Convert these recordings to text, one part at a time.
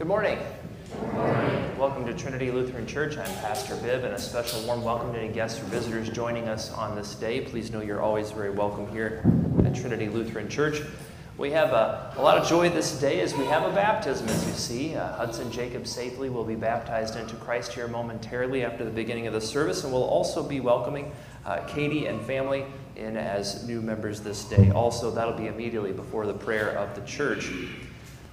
Good morning. Good morning. Welcome to Trinity Lutheran Church. I'm Pastor Bibb, and a special warm welcome to any guests or visitors joining us on this day. Please know you're always very welcome here at Trinity Lutheran Church. We have a, a lot of joy this day as we have a baptism, as you see. Uh, Hudson Jacob Safely will be baptized into Christ here momentarily after the beginning of the service, and we'll also be welcoming uh, Katie and family in as new members this day. Also, that'll be immediately before the prayer of the church.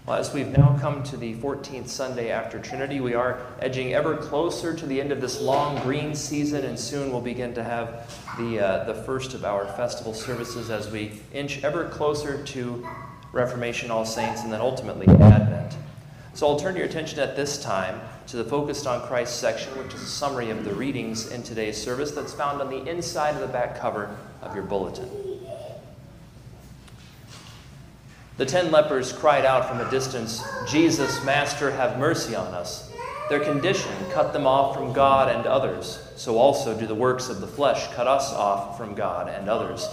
Well, as we've now come to the 14th Sunday after Trinity, we are edging ever closer to the end of this long green season, and soon we'll begin to have the, uh, the first of our festival services as we inch ever closer to Reformation, All Saints, and then ultimately Advent. So I'll turn your attention at this time to the Focused on Christ section, which is a summary of the readings in today's service that's found on the inside of the back cover of your bulletin. The ten lepers cried out from a distance, Jesus, Master, have mercy on us. Their condition cut them off from God and others. So also do the works of the flesh cut us off from God and others.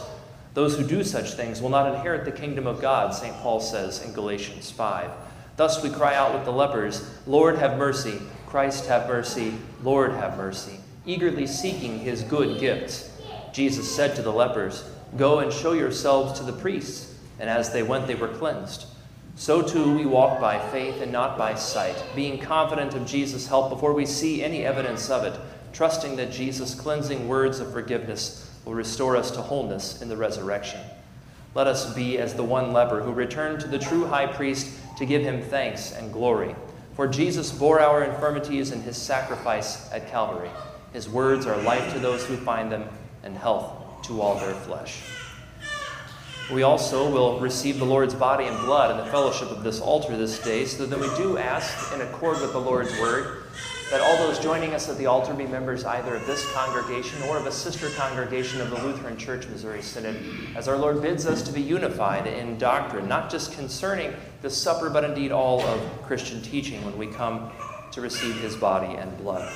Those who do such things will not inherit the kingdom of God, St. Paul says in Galatians 5. Thus we cry out with the lepers, Lord, have mercy. Christ, have mercy. Lord, have mercy. Eagerly seeking his good gifts. Jesus said to the lepers, Go and show yourselves to the priests and as they went, they were cleansed. So too we walk by faith and not by sight, being confident of Jesus' help before we see any evidence of it, trusting that Jesus' cleansing words of forgiveness will restore us to wholeness in the resurrection. Let us be as the one leper who returned to the true high priest to give him thanks and glory. For Jesus bore our infirmities in his sacrifice at Calvary. His words are life to those who find them and health to all their flesh. We also will receive the Lord's body and blood in the fellowship of this altar this day, so that we do ask, in accord with the Lord's word, that all those joining us at the altar be members either of this congregation or of a sister congregation of the Lutheran Church Missouri Synod, as our Lord bids us to be unified in doctrine, not just concerning the supper, but indeed all of Christian teaching when we come to receive his body and blood.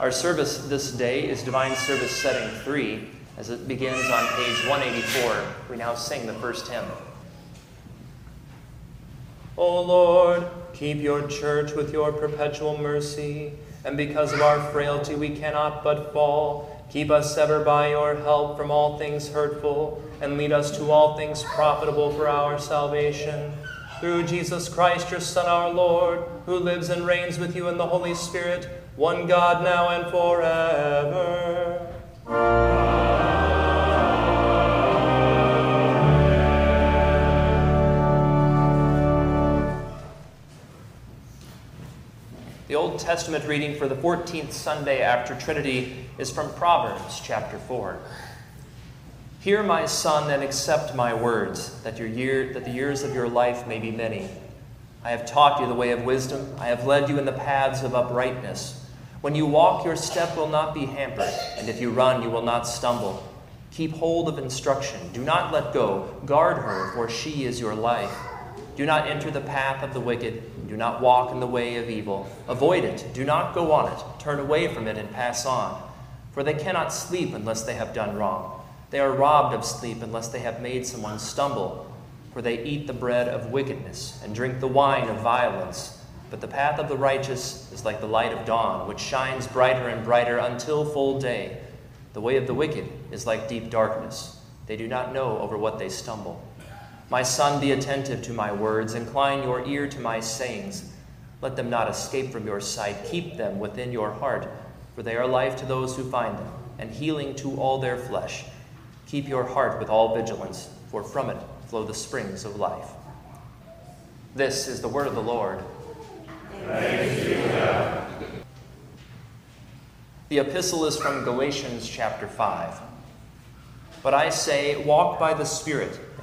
Our service this day is Divine Service Setting 3. As it begins on page 184, we now sing the first hymn. O Lord, keep your church with your perpetual mercy, and because of our frailty we cannot but fall. Keep us ever by your help from all things hurtful, and lead us to all things profitable for our salvation. Through Jesus Christ, your Son, our Lord, who lives and reigns with you in the Holy Spirit, one God now and forever. The Old Testament reading for the 14th Sunday after Trinity is from Proverbs chapter 4. Hear, my son, and accept my words, that, your year, that the years of your life may be many. I have taught you the way of wisdom, I have led you in the paths of uprightness. When you walk, your step will not be hampered, and if you run, you will not stumble. Keep hold of instruction, do not let go. Guard her, for she is your life. Do not enter the path of the wicked do not walk in the way of evil. Avoid it. Do not go on it. Turn away from it and pass on. For they cannot sleep unless they have done wrong. They are robbed of sleep unless they have made someone stumble. For they eat the bread of wickedness and drink the wine of violence. But the path of the righteous is like the light of dawn, which shines brighter and brighter until full day. The way of the wicked is like deep darkness. They do not know over what they stumble. My son, be attentive to my words, incline your ear to my sayings. Let them not escape from your sight. Keep them within your heart, for they are life to those who find them, and healing to all their flesh. Keep your heart with all vigilance, for from it flow the springs of life. This is the word of the Lord. The epistle is from Galatians chapter 5. But I say, walk by the Spirit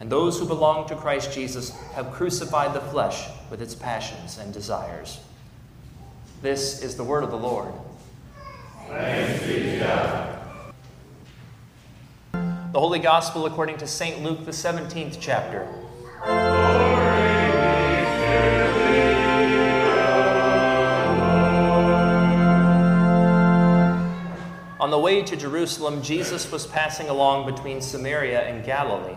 And those who belong to Christ Jesus have crucified the flesh with its passions and desires. This is the word of the Lord. Thanks be to God. The Holy Gospel according to St. Luke, the 17th chapter. On the way to Jerusalem, Jesus was passing along between Samaria and Galilee.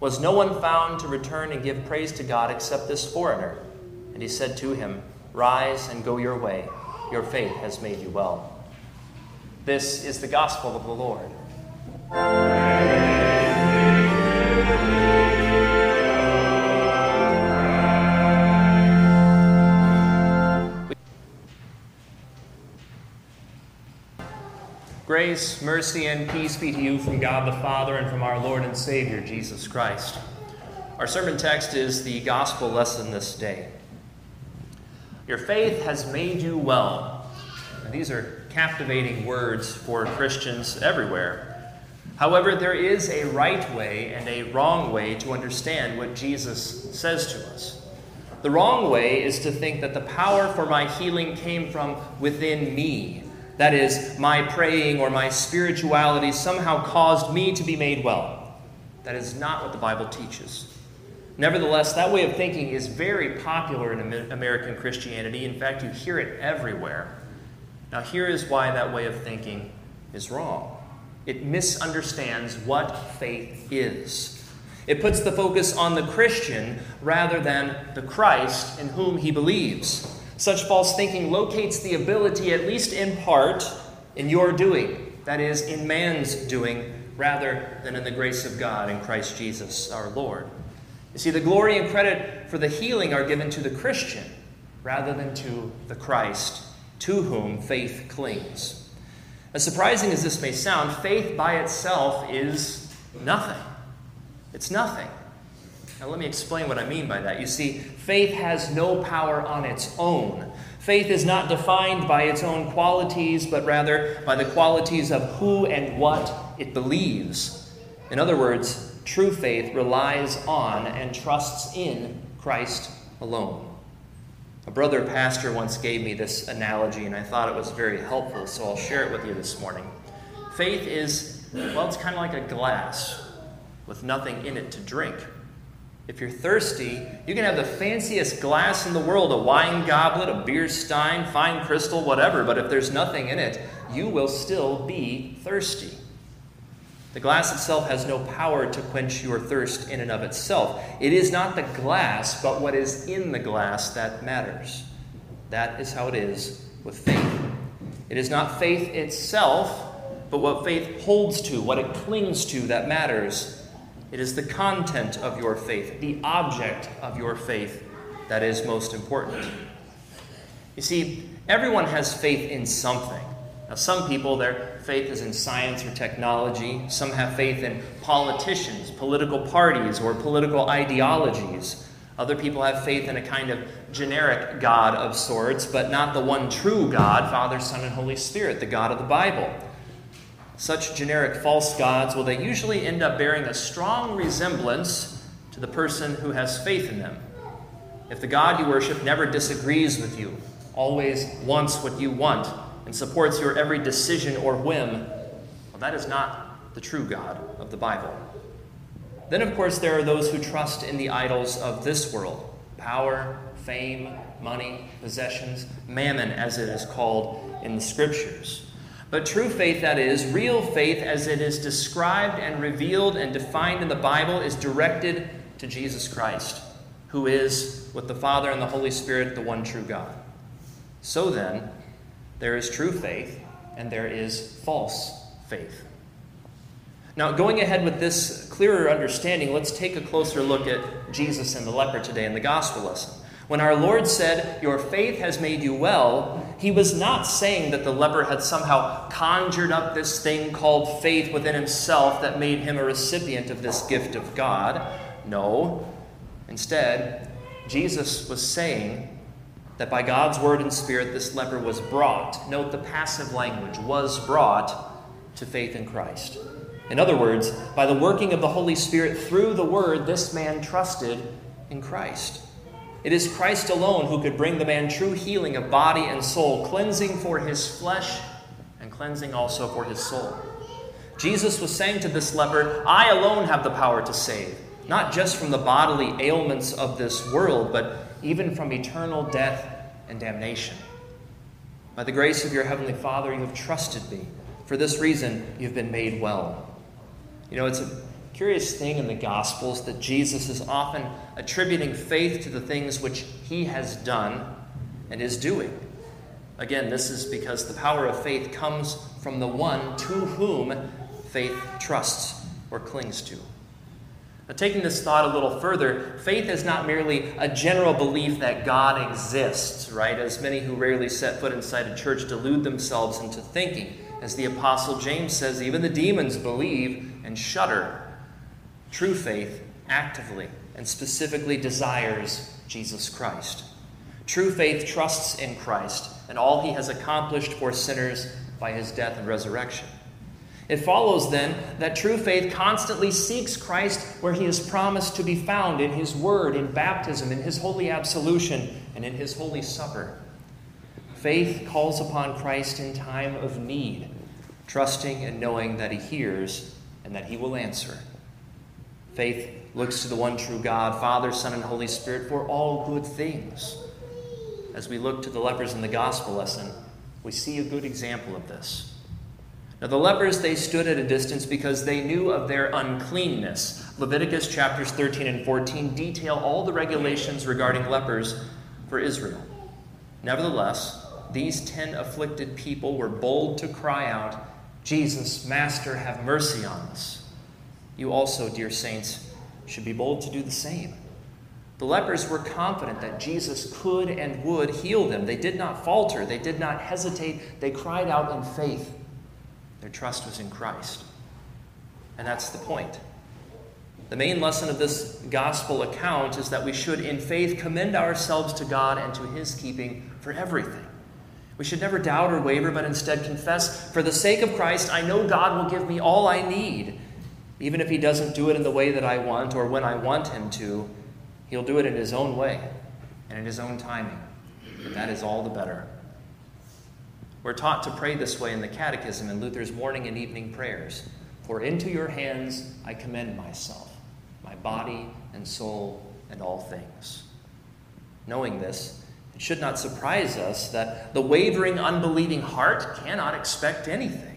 Was no one found to return and give praise to God except this foreigner? And he said to him, Rise and go your way. Your faith has made you well. This is the gospel of the Lord. Grace, mercy, and peace be to you from God the Father and from our Lord and Savior, Jesus Christ. Our sermon text is the gospel lesson this day. Your faith has made you well. And these are captivating words for Christians everywhere. However, there is a right way and a wrong way to understand what Jesus says to us. The wrong way is to think that the power for my healing came from within me that is, my praying or my spirituality somehow caused me to be made well. That is not what the Bible teaches. Nevertheless, that way of thinking is very popular in American Christianity. In fact, you hear it everywhere. Now, here is why that way of thinking is wrong it misunderstands what faith is. It puts the focus on the Christian rather than the Christ in whom he believes. Such false thinking locates the ability, at least in part, in your doing, that is, in man's doing, rather than in the grace of God in Christ Jesus our Lord. You see, the glory and credit for the healing are given to the Christian rather than to the Christ to whom faith clings. As surprising as this may sound, faith by itself is nothing. It's nothing. Now, let me explain what I mean by that. You see, faith has no power on its own. Faith is not defined by its own qualities, but rather by the qualities of who and what it believes. In other words, true faith relies on and trusts in Christ alone. A brother pastor once gave me this analogy, and I thought it was very helpful, so I'll share it with you this morning. Faith is, well, it's kind of like a glass with nothing in it to drink. If you're thirsty, you can have the fanciest glass in the world a wine goblet, a beer stein, fine crystal, whatever but if there's nothing in it, you will still be thirsty. The glass itself has no power to quench your thirst in and of itself. It is not the glass, but what is in the glass that matters. That is how it is with faith. It is not faith itself, but what faith holds to, what it clings to, that matters. It is the content of your faith, the object of your faith, that is most important. You see, everyone has faith in something. Now, some people, their faith is in science or technology. Some have faith in politicians, political parties, or political ideologies. Other people have faith in a kind of generic God of sorts, but not the one true God, Father, Son, and Holy Spirit, the God of the Bible. Such generic false gods, well, they usually end up bearing a strong resemblance to the person who has faith in them. If the God you worship never disagrees with you, always wants what you want, and supports your every decision or whim, well, that is not the true God of the Bible. Then, of course, there are those who trust in the idols of this world power, fame, money, possessions, mammon, as it is called in the scriptures. But true faith, that is, real faith as it is described and revealed and defined in the Bible, is directed to Jesus Christ, who is, with the Father and the Holy Spirit, the one true God. So then, there is true faith and there is false faith. Now, going ahead with this clearer understanding, let's take a closer look at Jesus and the leper today in the gospel lesson. When our Lord said, Your faith has made you well, he was not saying that the leper had somehow conjured up this thing called faith within himself that made him a recipient of this gift of God. No. Instead, Jesus was saying that by God's word and spirit, this leper was brought, note the passive language, was brought to faith in Christ. In other words, by the working of the Holy Spirit through the word, this man trusted in Christ. It is Christ alone who could bring the man true healing of body and soul, cleansing for his flesh and cleansing also for his soul. Jesus was saying to this leper, I alone have the power to save, not just from the bodily ailments of this world, but even from eternal death and damnation. By the grace of your Heavenly Father, you have trusted me. For this reason, you've been made well. You know, it's a curious thing in the Gospels that Jesus is often attributing faith to the things which he has done and is doing. Again, this is because the power of faith comes from the one to whom faith trusts or clings to. Now, taking this thought a little further, faith is not merely a general belief that God exists, right? As many who rarely set foot inside a church delude themselves into thinking. As the Apostle James says, even the demons believe and shudder True faith actively and specifically desires Jesus Christ. True faith trusts in Christ and all he has accomplished for sinners by his death and resurrection. It follows then that true faith constantly seeks Christ where he is promised to be found in his word, in baptism, in his holy absolution, and in his holy supper. Faith calls upon Christ in time of need, trusting and knowing that he hears and that he will answer. Faith looks to the one true God, Father, Son, and Holy Spirit for all good things. As we look to the lepers in the gospel lesson, we see a good example of this. Now, the lepers, they stood at a distance because they knew of their uncleanness. Leviticus chapters 13 and 14 detail all the regulations regarding lepers for Israel. Nevertheless, these ten afflicted people were bold to cry out, Jesus, Master, have mercy on us. You also, dear saints, should be bold to do the same. The lepers were confident that Jesus could and would heal them. They did not falter, they did not hesitate, they cried out in faith. Their trust was in Christ. And that's the point. The main lesson of this gospel account is that we should, in faith, commend ourselves to God and to His keeping for everything. We should never doubt or waver, but instead confess, for the sake of Christ, I know God will give me all I need even if he doesn't do it in the way that I want or when I want him to, he'll do it in his own way and in his own timing. And that is all the better. We're taught to pray this way in the Catechism in Luther's morning and evening prayers. For into your hands I commend myself, my body and soul and all things. Knowing this, it should not surprise us that the wavering, unbelieving heart cannot expect anything.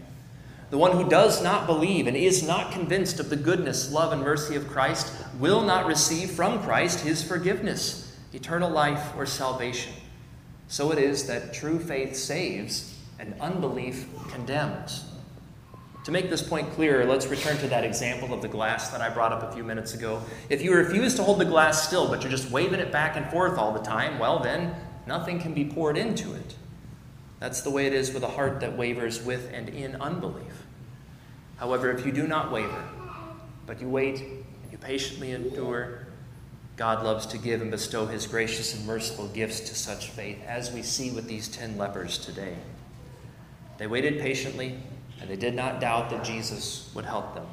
The one who does not believe and is not convinced of the goodness, love, and mercy of Christ will not receive from Christ his forgiveness, eternal life, or salvation. So it is that true faith saves and unbelief condemns. To make this point clearer, let's return to that example of the glass that I brought up a few minutes ago. If you refuse to hold the glass still, but you're just waving it back and forth all the time, well, then nothing can be poured into it. That's the way it is with a heart that wavers with and in unbelief. However, if you do not waver, but you wait and you patiently endure, God loves to give and bestow his gracious and merciful gifts to such faith, as we see with these ten lepers today. They waited patiently, and they did not doubt that Jesus would help them.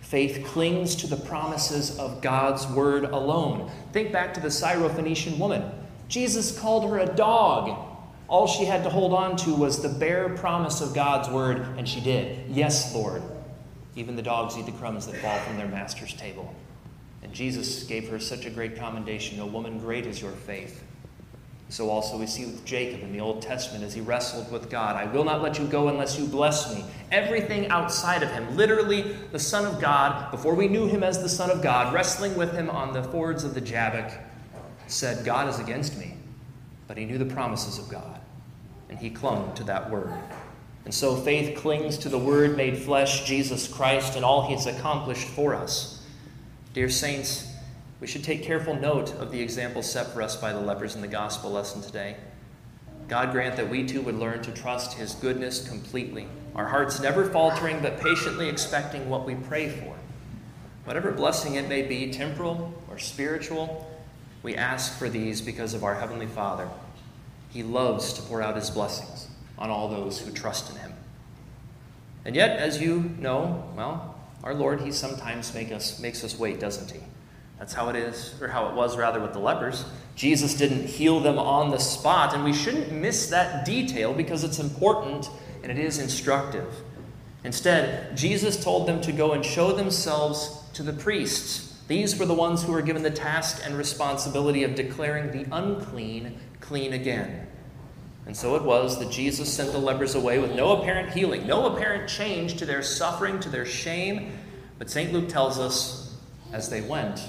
Faith clings to the promises of God's word alone. Think back to the Syrophoenician woman. Jesus called her a dog, all she had to hold on to was the bare promise of God's word, and she did. Yes, Lord. Even the dogs eat the crumbs that fall from their master's table. And Jesus gave her such a great commendation. O woman, great is your faith. So also we see with Jacob in the Old Testament as he wrestled with God I will not let you go unless you bless me. Everything outside of him, literally the Son of God, before we knew him as the Son of God, wrestling with him on the fords of the Jabbok, said, God is against me. But he knew the promises of God, and he clung to that word. And so faith clings to the Word made flesh, Jesus Christ, and all He has accomplished for us. Dear saints, we should take careful note of the example set for us by the lepers in the gospel lesson today. God grant that we too would learn to trust His goodness completely, our hearts never faltering but patiently expecting what we pray for. Whatever blessing it may be, temporal or spiritual, we ask for these because of our Heavenly Father. He loves to pour out His blessings on all those who trust in him. And yet, as you know, well, our Lord, he sometimes make us, makes us wait, doesn't he? That's how it is, or how it was rather with the lepers. Jesus didn't heal them on the spot, and we shouldn't miss that detail because it's important and it is instructive. Instead, Jesus told them to go and show themselves to the priests. These were the ones who were given the task and responsibility of declaring the unclean clean again. And so it was that Jesus sent the lepers away with no apparent healing, no apparent change to their suffering, to their shame. But St. Luke tells us as they went,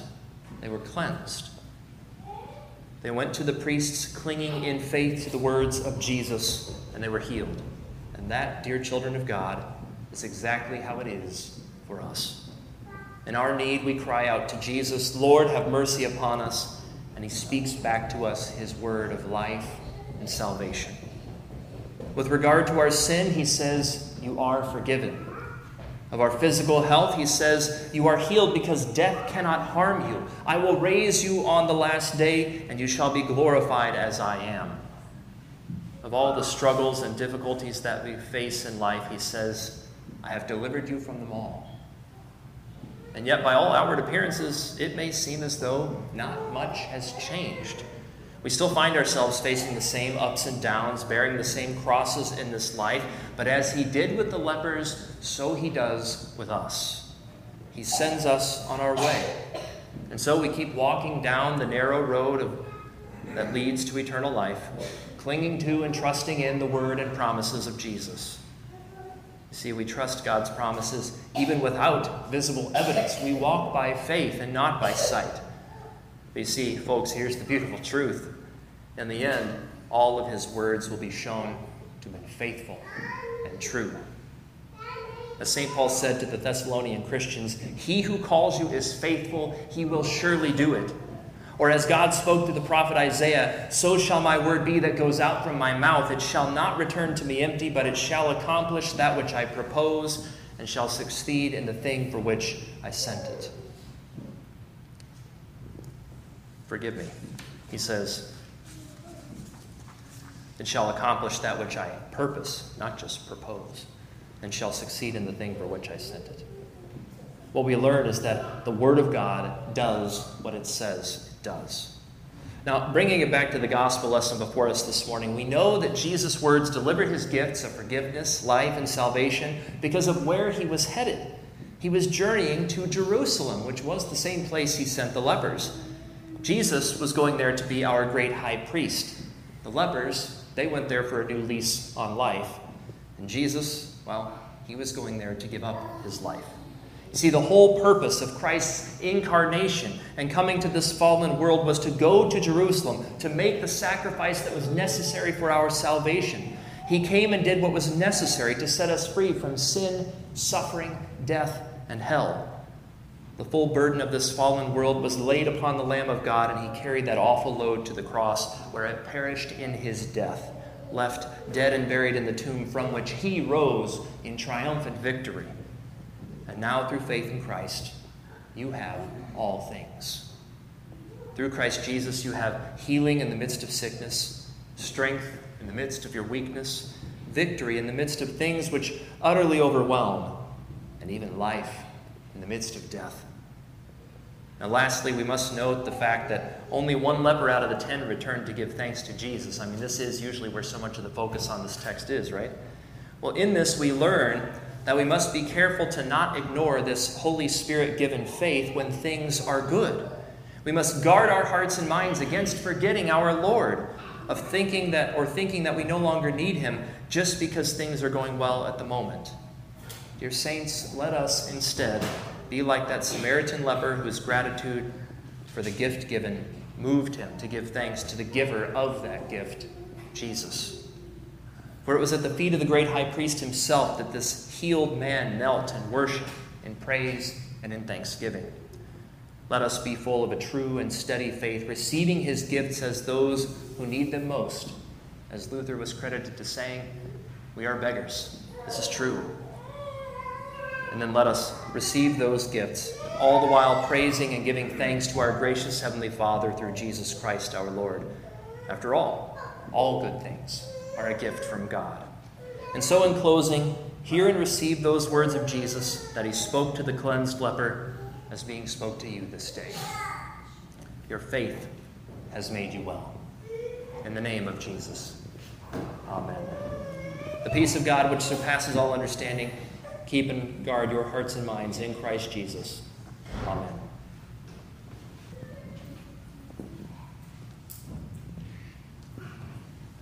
they were cleansed. They went to the priests clinging in faith to the words of Jesus, and they were healed. And that, dear children of God, is exactly how it is for us. In our need, we cry out to Jesus, Lord, have mercy upon us. And he speaks back to us his word of life and salvation. With regard to our sin, he says, You are forgiven. Of our physical health, he says, You are healed because death cannot harm you. I will raise you on the last day, and you shall be glorified as I am. Of all the struggles and difficulties that we face in life, he says, I have delivered you from them all. And yet, by all outward appearances, it may seem as though not much has changed. We still find ourselves facing the same ups and downs, bearing the same crosses in this life, but as he did with the lepers, so he does with us. He sends us on our way. And so we keep walking down the narrow road of, that leads to eternal life, clinging to and trusting in the word and promises of Jesus. See, we trust God's promises even without visible evidence. We walk by faith and not by sight. But you see, folks, here's the beautiful truth. In the end, all of his words will be shown to be faithful and true. As St. Paul said to the Thessalonian Christians, He who calls you is faithful, he will surely do it. Or as God spoke to the prophet Isaiah, so shall my word be that goes out from my mouth. It shall not return to me empty, but it shall accomplish that which I propose and shall succeed in the thing for which I sent it. Forgive me, he says. It shall accomplish that which I purpose, not just propose, and shall succeed in the thing for which I sent it. What we learn is that the Word of God does what it says does. Now, bringing it back to the gospel lesson before us this morning, we know that Jesus' words delivered his gifts of forgiveness, life, and salvation because of where he was headed. He was journeying to Jerusalem, which was the same place he sent the lepers. Jesus was going there to be our great high priest. The lepers, they went there for a new lease on life. And Jesus, well, he was going there to give up his life. You see, the whole purpose of Christ's incarnation and coming to this fallen world was to go to Jerusalem to make the sacrifice that was necessary for our salvation. He came and did what was necessary to set us free from sin, suffering, death, and hell. The full burden of this fallen world was laid upon the Lamb of God, and he carried that awful load to the cross, where it perished in his death, left dead and buried in the tomb from which he rose in triumphant victory. Now, through faith in Christ, you have all things. Through Christ Jesus, you have healing in the midst of sickness, strength in the midst of your weakness, victory in the midst of things which utterly overwhelm, and even life in the midst of death. Now, lastly, we must note the fact that only one leper out of the ten returned to give thanks to Jesus. I mean, this is usually where so much of the focus on this text is, right? Well, in this, we learn that we must be careful to not ignore this Holy Spirit given faith when things are good. We must guard our hearts and minds against forgetting our Lord. of thinking that or thinking that we no longer need him just because things are going well at the moment. Dear saints, let us instead be like that Samaritan leper whose gratitude for the gift given moved him to give thanks to the giver of that gift, Jesus. For it was at the feet of the great high priest himself that this healed man knelt and worshiped in praise and in thanksgiving. Let us be full of a true and steady faith, receiving his gifts as those who need them most. As Luther was credited to saying, we are beggars. This is true. And then let us receive those gifts, all the while praising and giving thanks to our gracious Heavenly Father through Jesus Christ our Lord. After all, all good things are a gift from God. And so, in closing, hear and receive those words of Jesus that he spoke to the cleansed leper as being spoke to you this day. Your faith has made you well. In the name of Jesus. Amen. The peace of God, which surpasses all understanding, keep and guard your hearts and minds in Christ Jesus. Amen.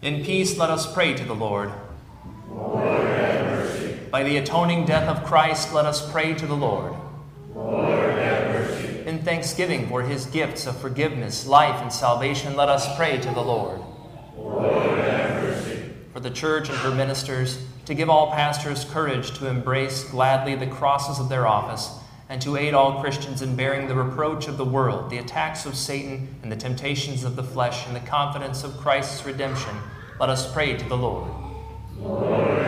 In peace, let us pray to the Lord. Lord. By the atoning death of Christ, let us pray to the Lord. Lord. In thanksgiving for his gifts of forgiveness, life, and salvation, let us pray to the Lord. Lord. For the church and her ministers, to give all pastors courage to embrace gladly the crosses of their office, and to aid all Christians in bearing the reproach of the world, the attacks of Satan, and the temptations of the flesh, and the confidence of Christ's redemption, let us pray to the Lord. Lord.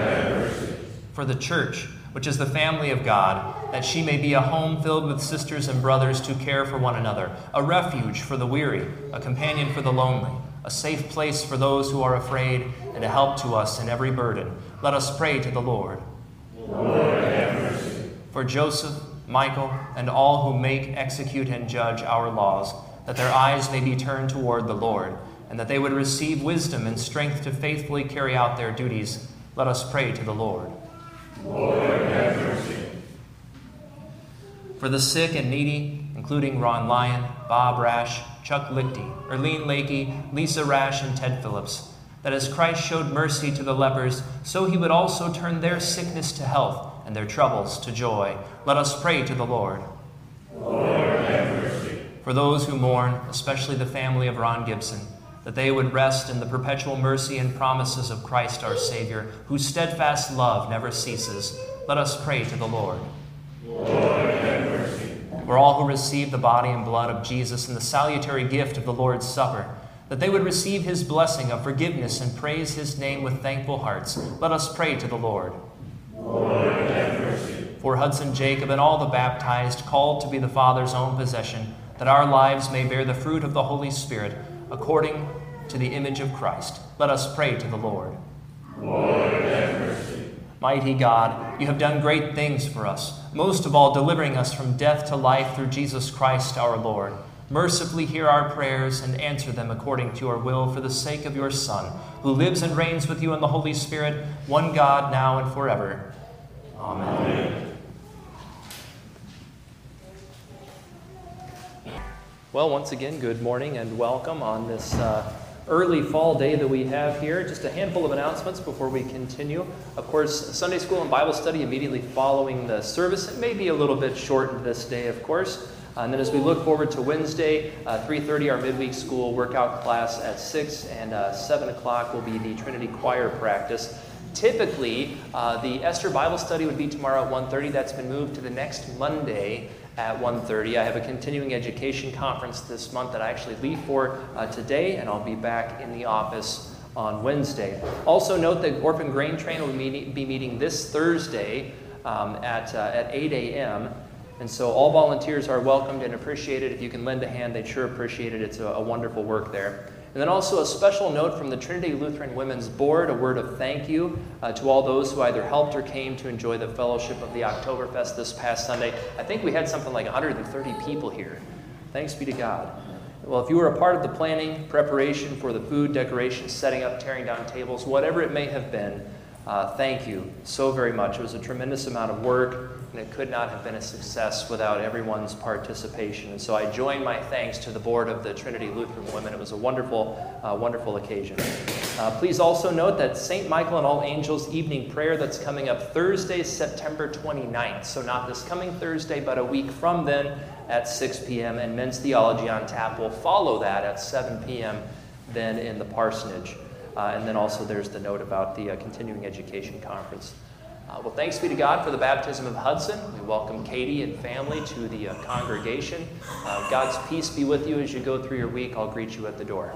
For the church, which is the family of God, that she may be a home filled with sisters and brothers to care for one another, a refuge for the weary, a companion for the lonely, a safe place for those who are afraid, and a help to us in every burden. Let us pray to the Lord. Lord. For Joseph, Michael, and all who make, execute, and judge our laws, that their eyes may be turned toward the Lord, and that they would receive wisdom and strength to faithfully carry out their duties, let us pray to the Lord. Lord, have mercy. For the sick and needy, including Ron Lyon, Bob Rash, Chuck Lichty, Erlene Lakey, Lisa Rash, and Ted Phillips, that as Christ showed mercy to the lepers, so he would also turn their sickness to health and their troubles to joy. Let us pray to the Lord. Lord, have mercy. For those who mourn, especially the family of Ron Gibson, that they would rest in the perpetual mercy and promises of Christ our Savior, whose steadfast love never ceases, let us pray to the Lord. Lord, have mercy. For all who receive the body and blood of Jesus and the salutary gift of the Lord's Supper, that they would receive his blessing of forgiveness and praise his name with thankful hearts, let us pray to the Lord. Lord. For Hudson Jacob and all the baptized called to be the Father's own possession, that our lives may bear the fruit of the Holy Spirit according to the image of Christ, let us pray to the Lord. Lord, have mercy. Mighty God, you have done great things for us, most of all delivering us from death to life through Jesus Christ our Lord. Mercifully hear our prayers and answer them according to your will for the sake of your Son, who lives and reigns with you in the Holy Spirit, one God, now and forever. Amen. Amen. Well, once again, good morning and welcome on this uh, early fall day that we have here. Just a handful of announcements before we continue. Of course, Sunday school and Bible study immediately following the service. It may be a little bit shortened this day, of course. Uh, and then as we look forward to Wednesday, uh, 3.30, our midweek school workout class at 6, and uh, 7 o'clock will be the Trinity Choir practice. Typically, uh, the Esther Bible study would be tomorrow at 1.30. That's been moved to the next Monday at 1.30. I have a continuing education conference this month that I actually leave for uh, today, and I'll be back in the office on Wednesday. Also note that Orphan Grain Train will be meeting this Thursday um, at, uh, at 8 a.m., and so all volunteers are welcomed and appreciated. If you can lend a hand, they'd sure appreciate it. It's a, a wonderful work there. And then also a special note from the Trinity Lutheran Women's Board, a word of thank you uh, to all those who either helped or came to enjoy the fellowship of the Oktoberfest this past Sunday. I think we had something like 130 people here. Thanks be to God. Well, if you were a part of the planning, preparation for the food, decoration, setting up, tearing down tables, whatever it may have been, Uh, thank you so very much. It was a tremendous amount of work, and it could not have been a success without everyone's participation. And so I join my thanks to the board of the Trinity Lutheran Women. It was a wonderful, uh, wonderful occasion. Uh, please also note that St. Michael and All Angels evening prayer that's coming up Thursday, September 29th. So not this coming Thursday, but a week from then at 6 p.m. And Men's Theology on Tap will follow that at 7 p.m. then in the parsonage. Uh, and then also there's the note about the uh, continuing education conference. Uh, well, thanks be to God for the baptism of Hudson. We welcome Katie and family to the congregation. God's peace be with you as you go through your week. I'll greet you at the door.